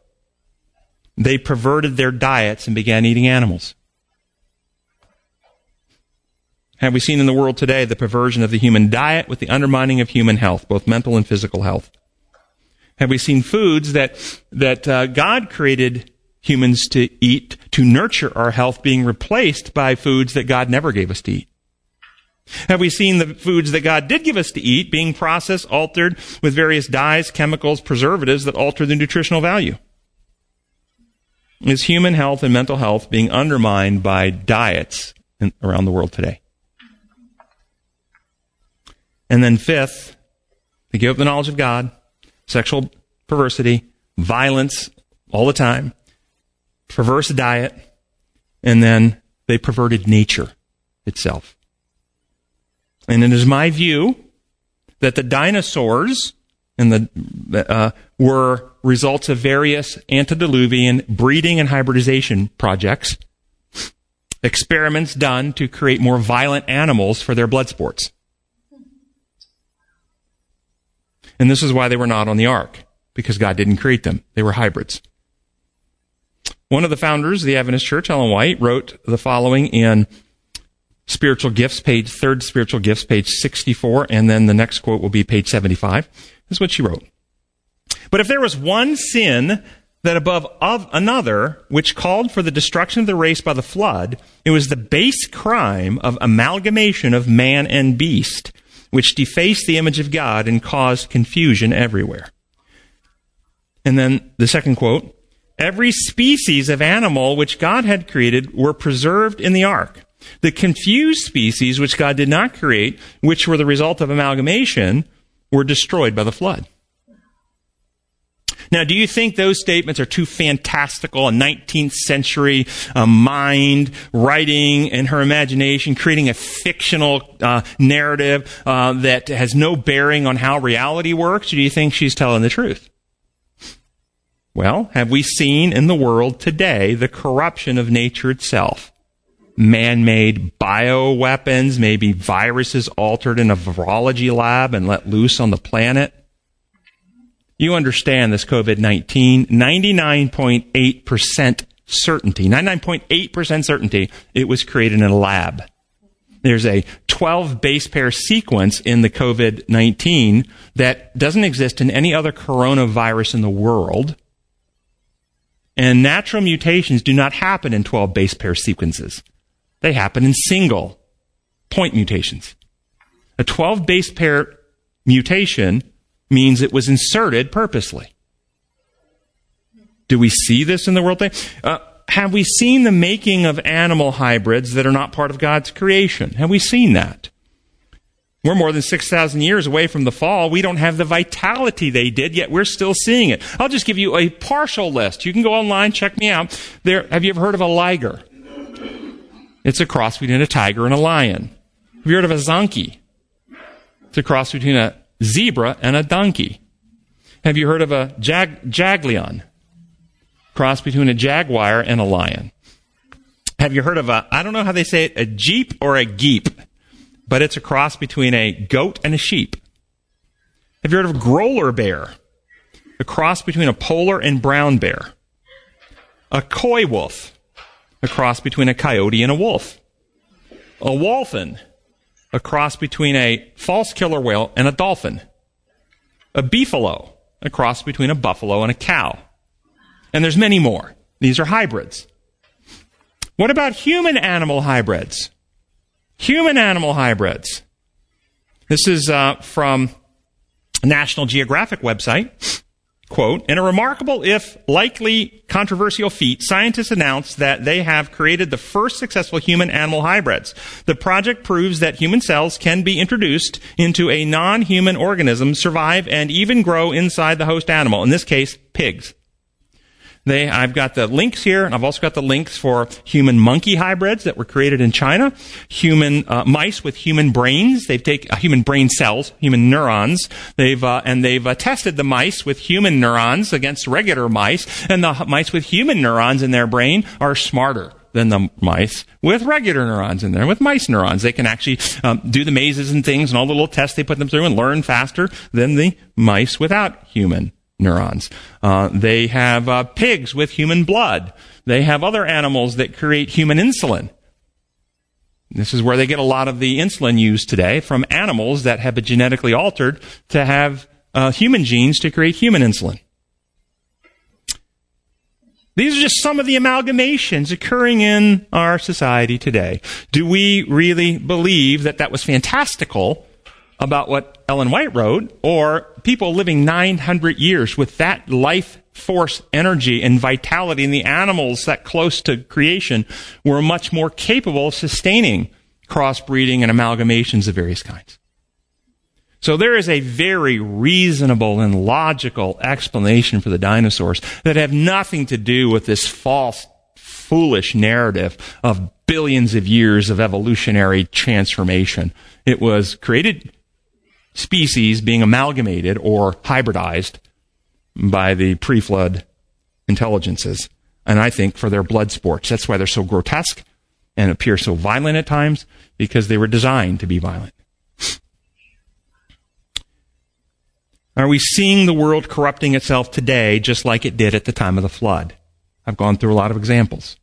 they perverted their diets and began eating animals. Have we seen in the world today the perversion of the human diet with the undermining of human health, both mental and physical health? Have we seen foods that, that uh, God created humans to eat to nurture our health being replaced by foods that God never gave us to eat? Have we seen the foods that God did give us to eat being processed, altered with various dyes, chemicals, preservatives that alter the nutritional value? Is human health and mental health being undermined by diets in, around the world today? And then fifth, they give up the knowledge of God, sexual perversity, violence all the time, perverse diet, and then they perverted nature itself. And it is my view that the dinosaurs and the uh, were results of various antediluvian breeding and hybridization projects, experiments done to create more violent animals for their blood sports. And this is why they were not on the ark, because God didn't create them. They were hybrids. One of the founders of the Adventist Church, Ellen White, wrote the following in spiritual gifts, page third spiritual gifts, page 64, and then the next quote will be page 75. This is what she wrote. But if there was one sin that above of another, which called for the destruction of the race by the flood, it was the base crime of amalgamation of man and beast, which defaced the image of God and caused confusion everywhere. And then the second quote, every species of animal which God had created were preserved in the ark the confused species, which God did not create, which were the result of amalgamation, were destroyed by the flood. Now, do you think those statements are too fantastical? A 19th century uh, mind writing in her imagination, creating a fictional uh, narrative uh, that has no bearing on how reality works? Or do you think she's telling the truth? Well, have we seen in the world today the corruption of nature itself? Man-made bioweapons, maybe viruses altered in a virology lab and let loose on the planet. you understand this COVID-19, 99.8% certainty, 99.8% certainty, it was created in a lab. There's a 12 base pair sequence in the COVID-19 that doesn't exist in any other coronavirus in the world. And natural mutations do not happen in 12 base pair sequences. They happen in single point mutations. A 12 base pair mutation means it was inserted purposely. Do we see this in the world today? Uh, have we seen the making of animal hybrids that are not part of God's creation? Have we seen that? We're more than 6,000 years away from the fall. We don't have the vitality they did, yet we're still seeing it. I'll just give you a partial list. You can go online, check me out. There, have you ever heard of a liger? It's a cross between a tiger and a lion. Have you heard of a zonkey? It's a cross between a zebra and a donkey. Have you heard of a jag- jaglion? cross between a jaguar and a lion. Have you heard of a, I don't know how they say it, a jeep or a geep, but it's a cross between a goat and a sheep. Have you heard of a grolar bear? A cross between a polar and brown bear. A coy wolf. A cross between a coyote and a wolf. A wholphin. A cross between a false killer whale and a dolphin. A beefalo. A cross between a buffalo and a cow. And there's many more. These are hybrids. What about human animal hybrids? Human animal hybrids. This is uh, from National Geographic website. Quote, in a remarkable, if likely controversial feat, scientists announced that they have created the first successful human animal hybrids. The project proves that human cells can be introduced into a non-human organism, survive, and even grow inside the host animal, in this case, pigs. They, I've got the links here, and I've also got the links for human monkey hybrids that were created in China, human uh, mice with human brains. They've taken uh, human brain cells, human neurons. They've uh, and they've uh, tested the mice with human neurons against regular mice, and the mice with human neurons in their brain are smarter than the mice with regular neurons in there, with mice neurons. They can actually um, do the mazes and things and all the little tests they put them through and learn faster than the mice without human neurons. Uh, they have uh, pigs with human blood. They have other animals that create human insulin. This is where they get a lot of the insulin used today from animals that have been genetically altered to have uh, human genes to create human insulin. These are just some of the amalgamations occurring in our society today. Do we really believe that that was fantastical about what Ellen White wrote, or people living 900 years with that life force energy and vitality in the animals that close to creation were much more capable of sustaining crossbreeding and amalgamations of various kinds. So there is a very reasonable and logical explanation for the dinosaurs that have nothing to do with this false, foolish narrative of billions of years of evolutionary transformation. It was created species being amalgamated or hybridized by the pre flood intelligences. And I think for their blood sports. That's why they're so grotesque and appear so violent at times, because they were designed to be violent. Are we seeing the world corrupting itself today just like it did at the time of the flood? I've gone through a lot of examples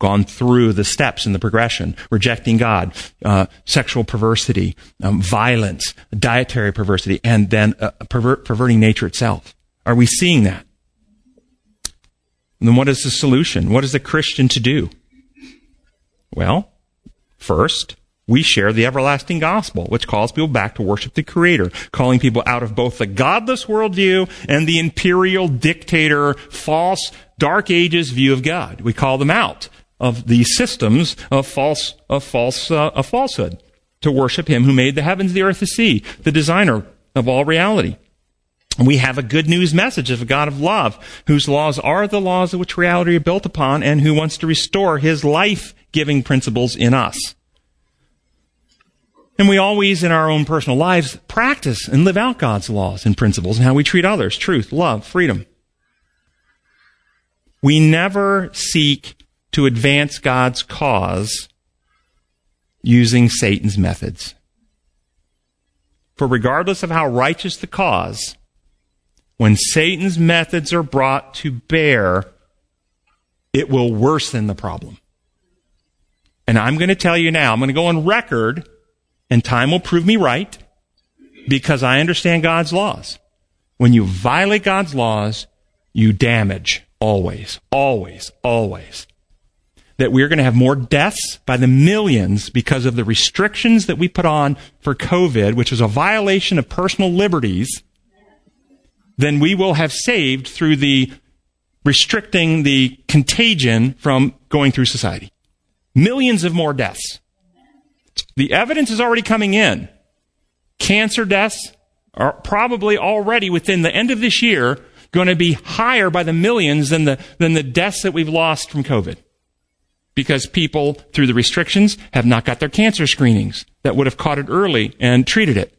gone through the steps in the progression, rejecting God, uh, sexual perversity, um, violence, dietary perversity, and then uh, pervert, perverting nature itself. Are we seeing that? And then what is the solution? What is the Christian to do? Well, first, we share the everlasting gospel, which calls people back to worship the Creator, calling people out of both the godless worldview and the imperial dictator, false, dark ages view of God. We call them out of the systems of false, of false, uh, of falsehood. To worship Him who made the heavens, the earth, the sea, the designer of all reality. We have a good news message of a God of love, whose laws are the laws of which reality are built upon, and who wants to restore His life-giving principles in us. And we always, in our own personal lives, practice and live out God's laws and principles and how we treat others. Truth, love, freedom. We never seek to advance God's cause using Satan's methods. For regardless of how righteous the cause, when Satan's methods are brought to bear, it will worsen the problem. And I'm going to tell you now, I'm going to go on record, and time will prove me right, because I understand God's laws. When you violate God's laws, you damage always, always, always. That we're going to have more deaths by the millions because of the restrictions that we put on for COVID, which is a violation of personal liberties, than we will have saved through the restricting the contagion from going through society. Millions of more deaths. The evidence is already coming in. Cancer deaths are probably already within the end of this year going to be higher by the millions than the, than the deaths that we've lost from COVID. Because people, through the restrictions, have not got their cancer screenings that would have caught it early and treated it.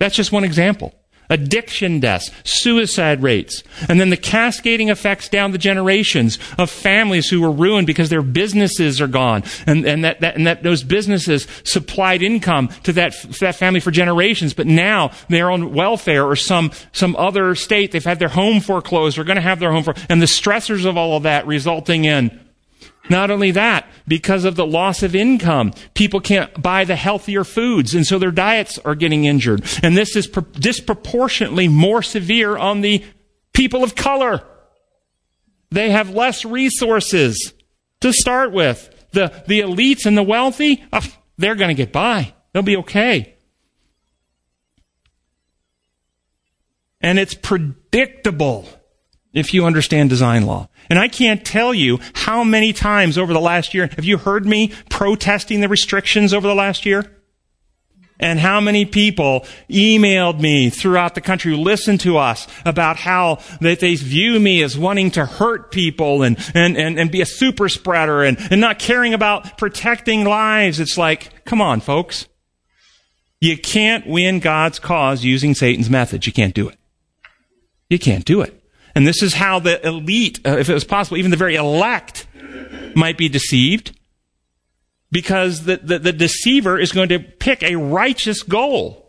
That's just one example addiction deaths, suicide rates, and then the cascading effects down the generations of families who were ruined because their businesses are gone, and, and that, that, and that those businesses supplied income to that, that family for generations, but now they're on welfare or some, some other state, they've had their home foreclosed, or going to have their home for, and the stressors of all of that resulting in not only that, because of the loss of income, people can't buy the healthier foods, and so their diets are getting injured. And this is pro- disproportionately more severe on the people of color. They have less resources to start with. The, the elites and the wealthy, oh, they're going to get by. They'll be okay. And it's predictable if you understand design law. And I can't tell you how many times over the last year, have you heard me protesting the restrictions over the last year? And how many people emailed me throughout the country who listened to us about how that they view me as wanting to hurt people and, and, and, and be a super spreader and, and not caring about protecting lives. It's like, come on, folks. You can't win God's cause using Satan's methods. You can't do it. You can't do it. And this is how the elite, uh, if it was possible, even the very elect might be deceived. Because the, the, the deceiver is going to pick a righteous goal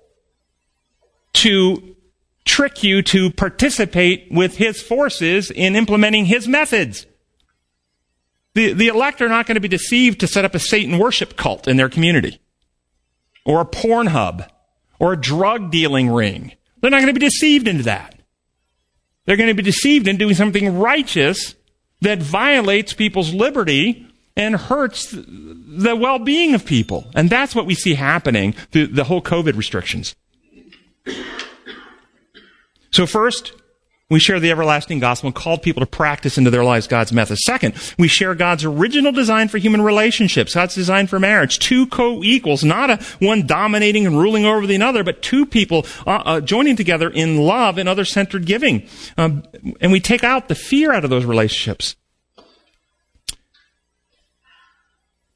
to trick you to participate with his forces in implementing his methods. The, the elect are not going to be deceived to set up a Satan worship cult in their community, or a porn hub, or a drug dealing ring. They're not going to be deceived into that. They're going to be deceived in doing something righteous that violates people's liberty and hurts the well-being of people. And that's what we see happening through the whole COVID restrictions. So first, we share the everlasting gospel and call people to practice into their lives God's methods. Second, we share God's original design for human relationships, God's design for marriage. Two co-equals, not a one dominating and ruling over the other, but two people uh, uh, joining together in love and other-centered giving. Um, and we take out the fear out of those relationships.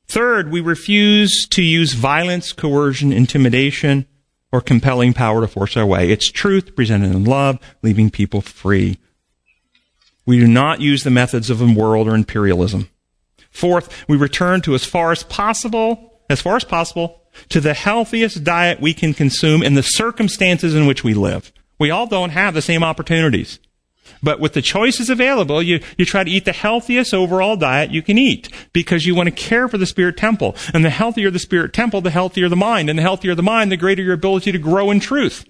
Third, we refuse to use violence, coercion, intimidation, or compelling power to force our way. It's truth presented in love, leaving people free. We do not use the methods of the world or imperialism. Fourth, we return to as far as possible, as far as possible, to the healthiest diet we can consume in the circumstances in which we live. We all don't have the same opportunities. But with the choices available, you, you try to eat the healthiest overall diet you can eat because you want to care for the spirit temple. And the healthier the spirit temple, the healthier the mind. And the healthier the mind, the greater your ability to grow in truth.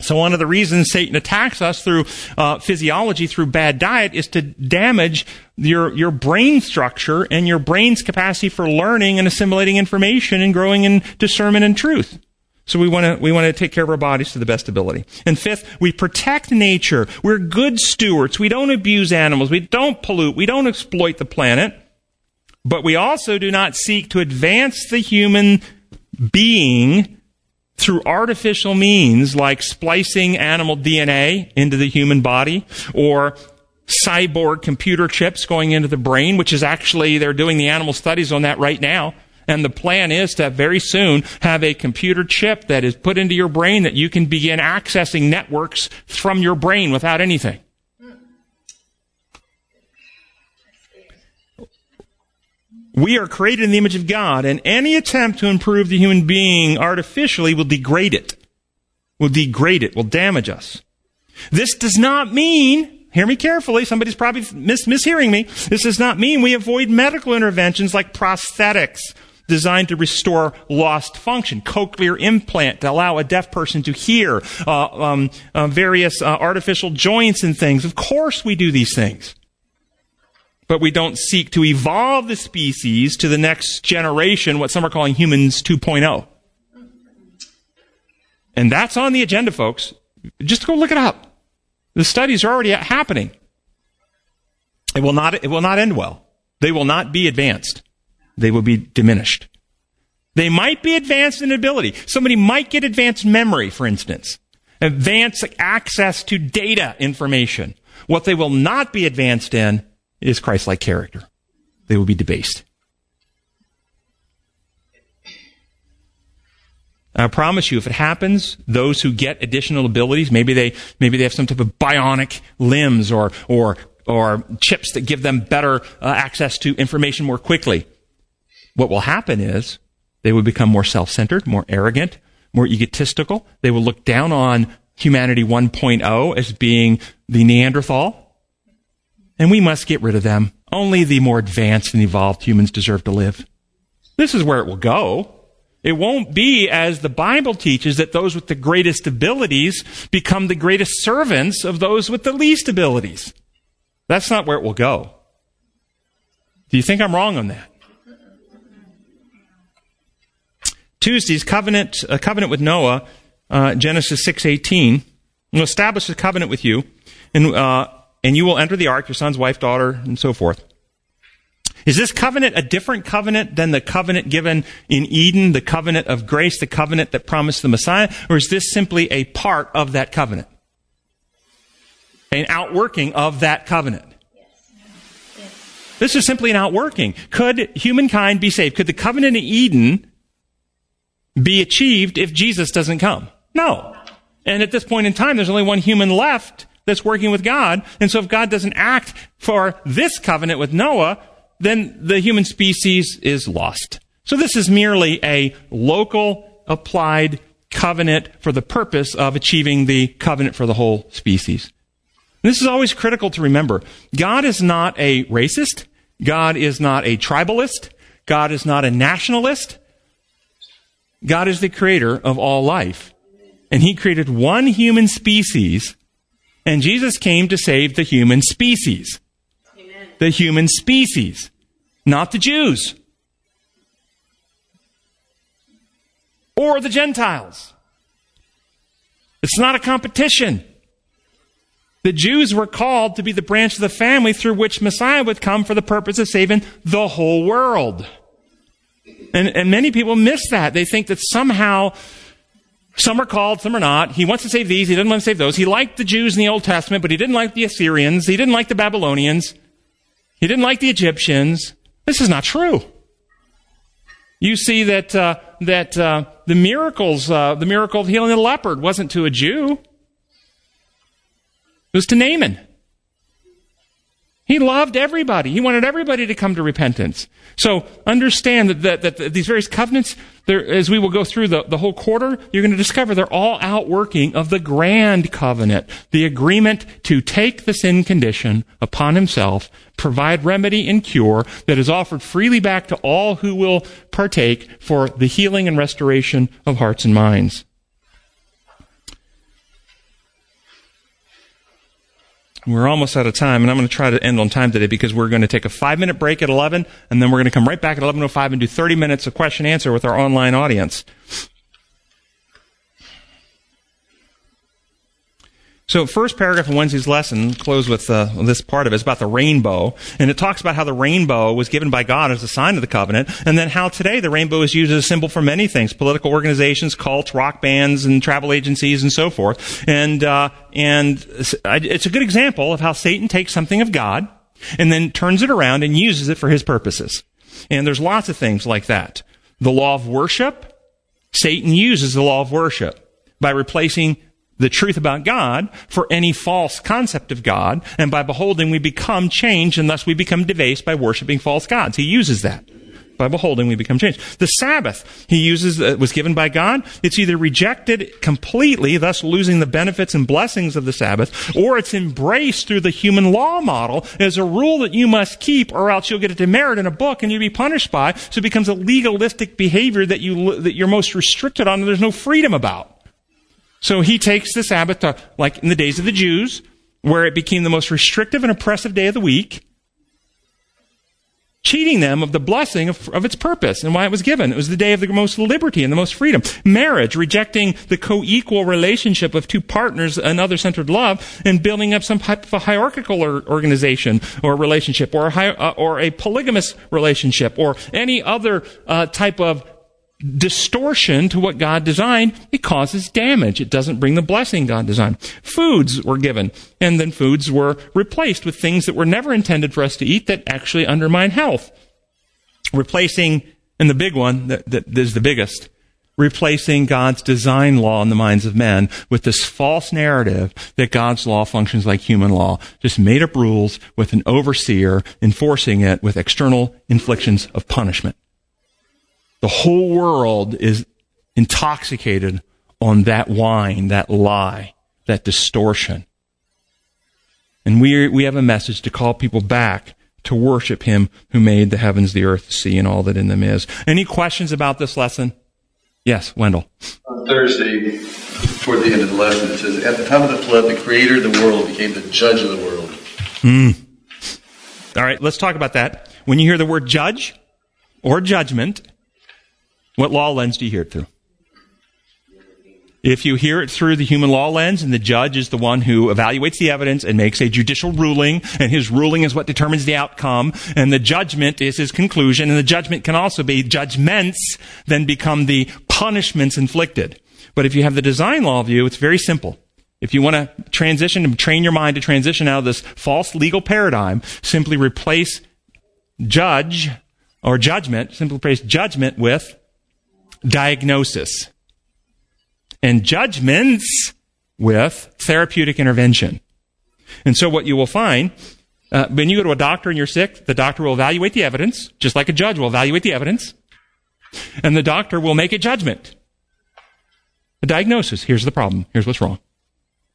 So one of the reasons Satan attacks us through uh, physiology, through bad diet, is to damage your your brain structure and your brain's capacity for learning and assimilating information and growing in discernment and truth. So we want to we want to take care of our bodies to the best ability. And fifth, we protect nature. We're good stewards. We don't abuse animals. We don't pollute. We don't exploit the planet. But we also do not seek to advance the human being through artificial means like splicing animal DNA into the human body or cyborg computer chips going into the brain, which is actually, they're doing the animal studies on that right now. And the plan is to very soon have a computer chip that is put into your brain that you can begin accessing networks from your brain without anything. We are created in the image of God, and any attempt to improve the human being artificially will degrade it. Will degrade it, will damage us. This does not mean, hear me carefully, somebody's probably mis- mishearing me. This does not mean we avoid medical interventions like prosthetics designed to restore lost function, cochlear implant to allow a deaf person to hear, uh, um, uh, various uh, artificial joints and things. Of course we do these things. But we don't seek to evolve the species to the next generation, what some are calling humans 2.0. And that's on the agenda, folks. Just go look it up. The studies are already happening. It will not, it will not end well. They will not be advanced. They will be diminished. They might be advanced in ability. Somebody might get advanced memory, for instance. Advanced access to data information. What they will not be advanced in is Christ-like character. They will be debased. I promise you, if it happens, those who get additional abilities, maybe they, maybe they have some type of bionic limbs or, or, or chips that give them better uh, access to information more quickly. What will happen is they will become more self-centered, more arrogant, more egotistical. They will look down on humanity 1.0 as being the Neanderthal. And we must get rid of them. Only the more advanced and evolved humans deserve to live. This is where it will go. It won't be as the Bible teaches that those with the greatest abilities become the greatest servants of those with the least abilities. That's not where it will go. Do you think I'm wrong on that? Tuesday's covenant, a covenant with Noah, uh, Genesis 6:18, will establish a covenant with you, and uh, and you will enter the ark, your son's wife, daughter, and so forth. Is this covenant a different covenant than the covenant given in Eden, the covenant of grace, the covenant that promised the Messiah? Or is this simply a part of that covenant? An outworking of that covenant? This is simply an outworking. Could humankind be saved? Could the covenant of Eden be achieved if Jesus doesn't come? No. And at this point in time, there's only one human left that's working with God. And so if God doesn't act for this covenant with Noah, then the human species is lost. So this is merely a local applied covenant for the purpose of achieving the covenant for the whole species. This is always critical to remember. God is not a racist. God is not a tribalist. God is not a nationalist. God is the creator of all life. And he created one human species, and Jesus came to save the human species the human species, not the Jews or the Gentiles. It's not a competition. The Jews were called to be the branch of the family through which Messiah would come for the purpose of saving the whole world. And, and many people miss that. They think that somehow some are called, some are not. He wants to save these, he doesn't want to save those. He liked the Jews in the Old Testament, but he didn't like the Assyrians, he didn't like the Babylonians. He didn't like the Egyptians. This is not true. You see that uh, that uh, the miracles, uh, the miracle of healing the leopard, wasn't to a Jew. It was to Naaman. He loved everybody. He wanted everybody to come to repentance. So understand that, that, that these various covenants, as we will go through the, the whole quarter, you're going to discover they're all outworking of the grand covenant, the agreement to take the sin condition upon himself, provide remedy and cure that is offered freely back to all who will partake for the healing and restoration of hearts and minds. We're almost out of time, and I'm going to try to end on time today because we're going to take a five minute break at 11, and then we're going to come right back at 11.05 and do 30 minutes of question and answer with our online audience. So, first paragraph of Wednesday's lesson, close with uh, this part of it, is about the rainbow. And it talks about how the rainbow was given by God as a sign of the covenant, and then how today the rainbow is used as a symbol for many things political organizations, cults, rock bands, and travel agencies, and so forth. And, uh, and it's a good example of how Satan takes something of God and then turns it around and uses it for his purposes. And there's lots of things like that. The law of worship, Satan uses the law of worship by replacing the truth about God for any false concept of God, and by beholding we become changed and thus we become debased by worshiping false gods. He uses that. By beholding, we become changed. The Sabbath, he uses, uh, was given by God. It's either rejected completely, thus losing the benefits and blessings of the Sabbath, or it's embraced through the human law model as a rule that you must keep, or else you'll get a demerit in a book and you'll be punished by. So it becomes a legalistic behavior that you that you're most restricted on, and there's no freedom about. So he takes the Sabbath to, like in the days of the Jews, where it became the most restrictive and oppressive day of the week, cheating them of the blessing of, of, its purpose and why it was given. It was the day of the most liberty and the most freedom. Marriage, rejecting the co-equal relationship of two partners and other-centered love and building up some type of a hierarchical or organization or relationship or a, hi- uh, or a polygamous relationship or any other uh, type of distortion to what God designed, it causes damage. It doesn't bring the blessing God designed. Foods were given, and then foods were replaced with things that were never intended for us to eat that actually undermine health. Replacing, and the big one that, that is the biggest, replacing God's design law in the minds of men with this false narrative that God's law functions like human law. Just made up rules with an overseer enforcing it with external inflictions of punishment. The whole world is intoxicated on that wine, that lie, that distortion. And we, we have a message to call people back to worship Him who made the heavens, the earth, the sea, and all that in them is. Any questions about this lesson? Yes, Wendell. On Thursday, toward the end of the lesson, it says, At the time of the flood, the creator of the world became the judge of the world. Mm. All right, let's talk about that. When you hear the word judge or judgment, what law lens do you hear it through? If you hear it through the human law lens and the judge is the one who evaluates the evidence and makes a judicial ruling and his ruling is what determines the outcome and the judgment is his conclusion and the judgment can also be judgments then become the punishments inflicted. But if you have the design law view, it's very simple. If you want to transition and train your mind to transition out of this false legal paradigm, simply replace judge or judgment, simply replace judgment with diagnosis and judgments with therapeutic intervention. And so what you will find, uh, when you go to a doctor and you're sick, the doctor will evaluate the evidence, just like a judge will evaluate the evidence, and the doctor will make a judgment. A diagnosis. Here's the problem. Here's what's wrong.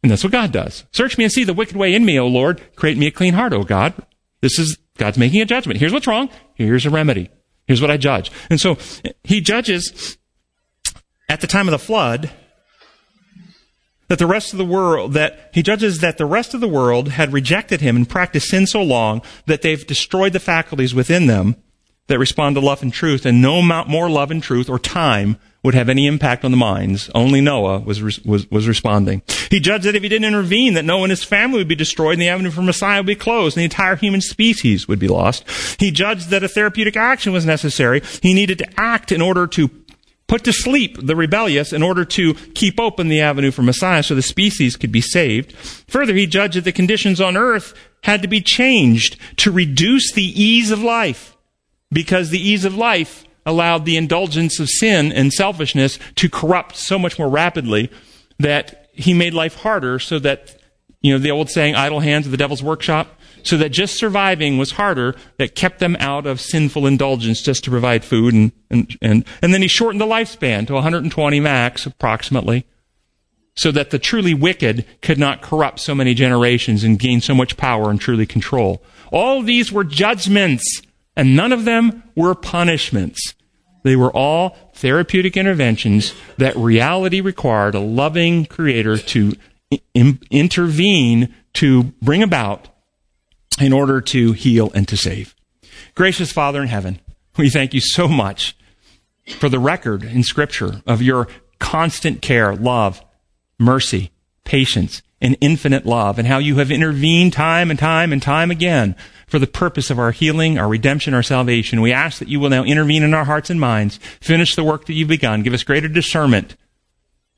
And that's what God does. Search me and see the wicked way in me, O Lord. Create me a clean heart, O God. This is God's making a judgment. Here's what's wrong. Here's a remedy. Here's what I judge. And so he judges at the time of the flood that the rest of the world, that he judges that the rest of the world had rejected him and practiced sin so long that they've destroyed the faculties within them that respond to love and truth, and no amount more love and truth or time would have any impact on the minds. Only Noah was, was, was responding. He judged that if he didn't intervene, that Noah and his family would be destroyed and the avenue for Messiah would be closed and the entire human species would be lost. He judged that a therapeutic action was necessary. He needed to act in order to put to sleep the rebellious in order to keep open the avenue for Messiah so the species could be saved. Further, he judged that the conditions on earth had to be changed to reduce the ease of life because the ease of life allowed the indulgence of sin and selfishness to corrupt so much more rapidly that he made life harder so that, you know, the old saying, idle hands are the devil's workshop, so that just surviving was harder, that kept them out of sinful indulgence just to provide food and, and, and, and then he shortened the lifespan to 120 max approximately so that the truly wicked could not corrupt so many generations and gain so much power and truly control. All these were judgments and none of them were punishments. They were all therapeutic interventions that reality required a loving creator to in- intervene to bring about in order to heal and to save. Gracious Father in heaven, we thank you so much for the record in Scripture of your constant care, love, mercy, patience, and infinite love, and how you have intervened time and time and time again for the purpose of our healing, our redemption, our salvation. We ask that you will now intervene in our hearts and minds, finish the work that you've begun, give us greater discernment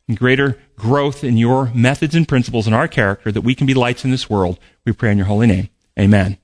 and greater growth in your methods and principles in our character that we can be lights in this world. We pray in your holy name. Amen.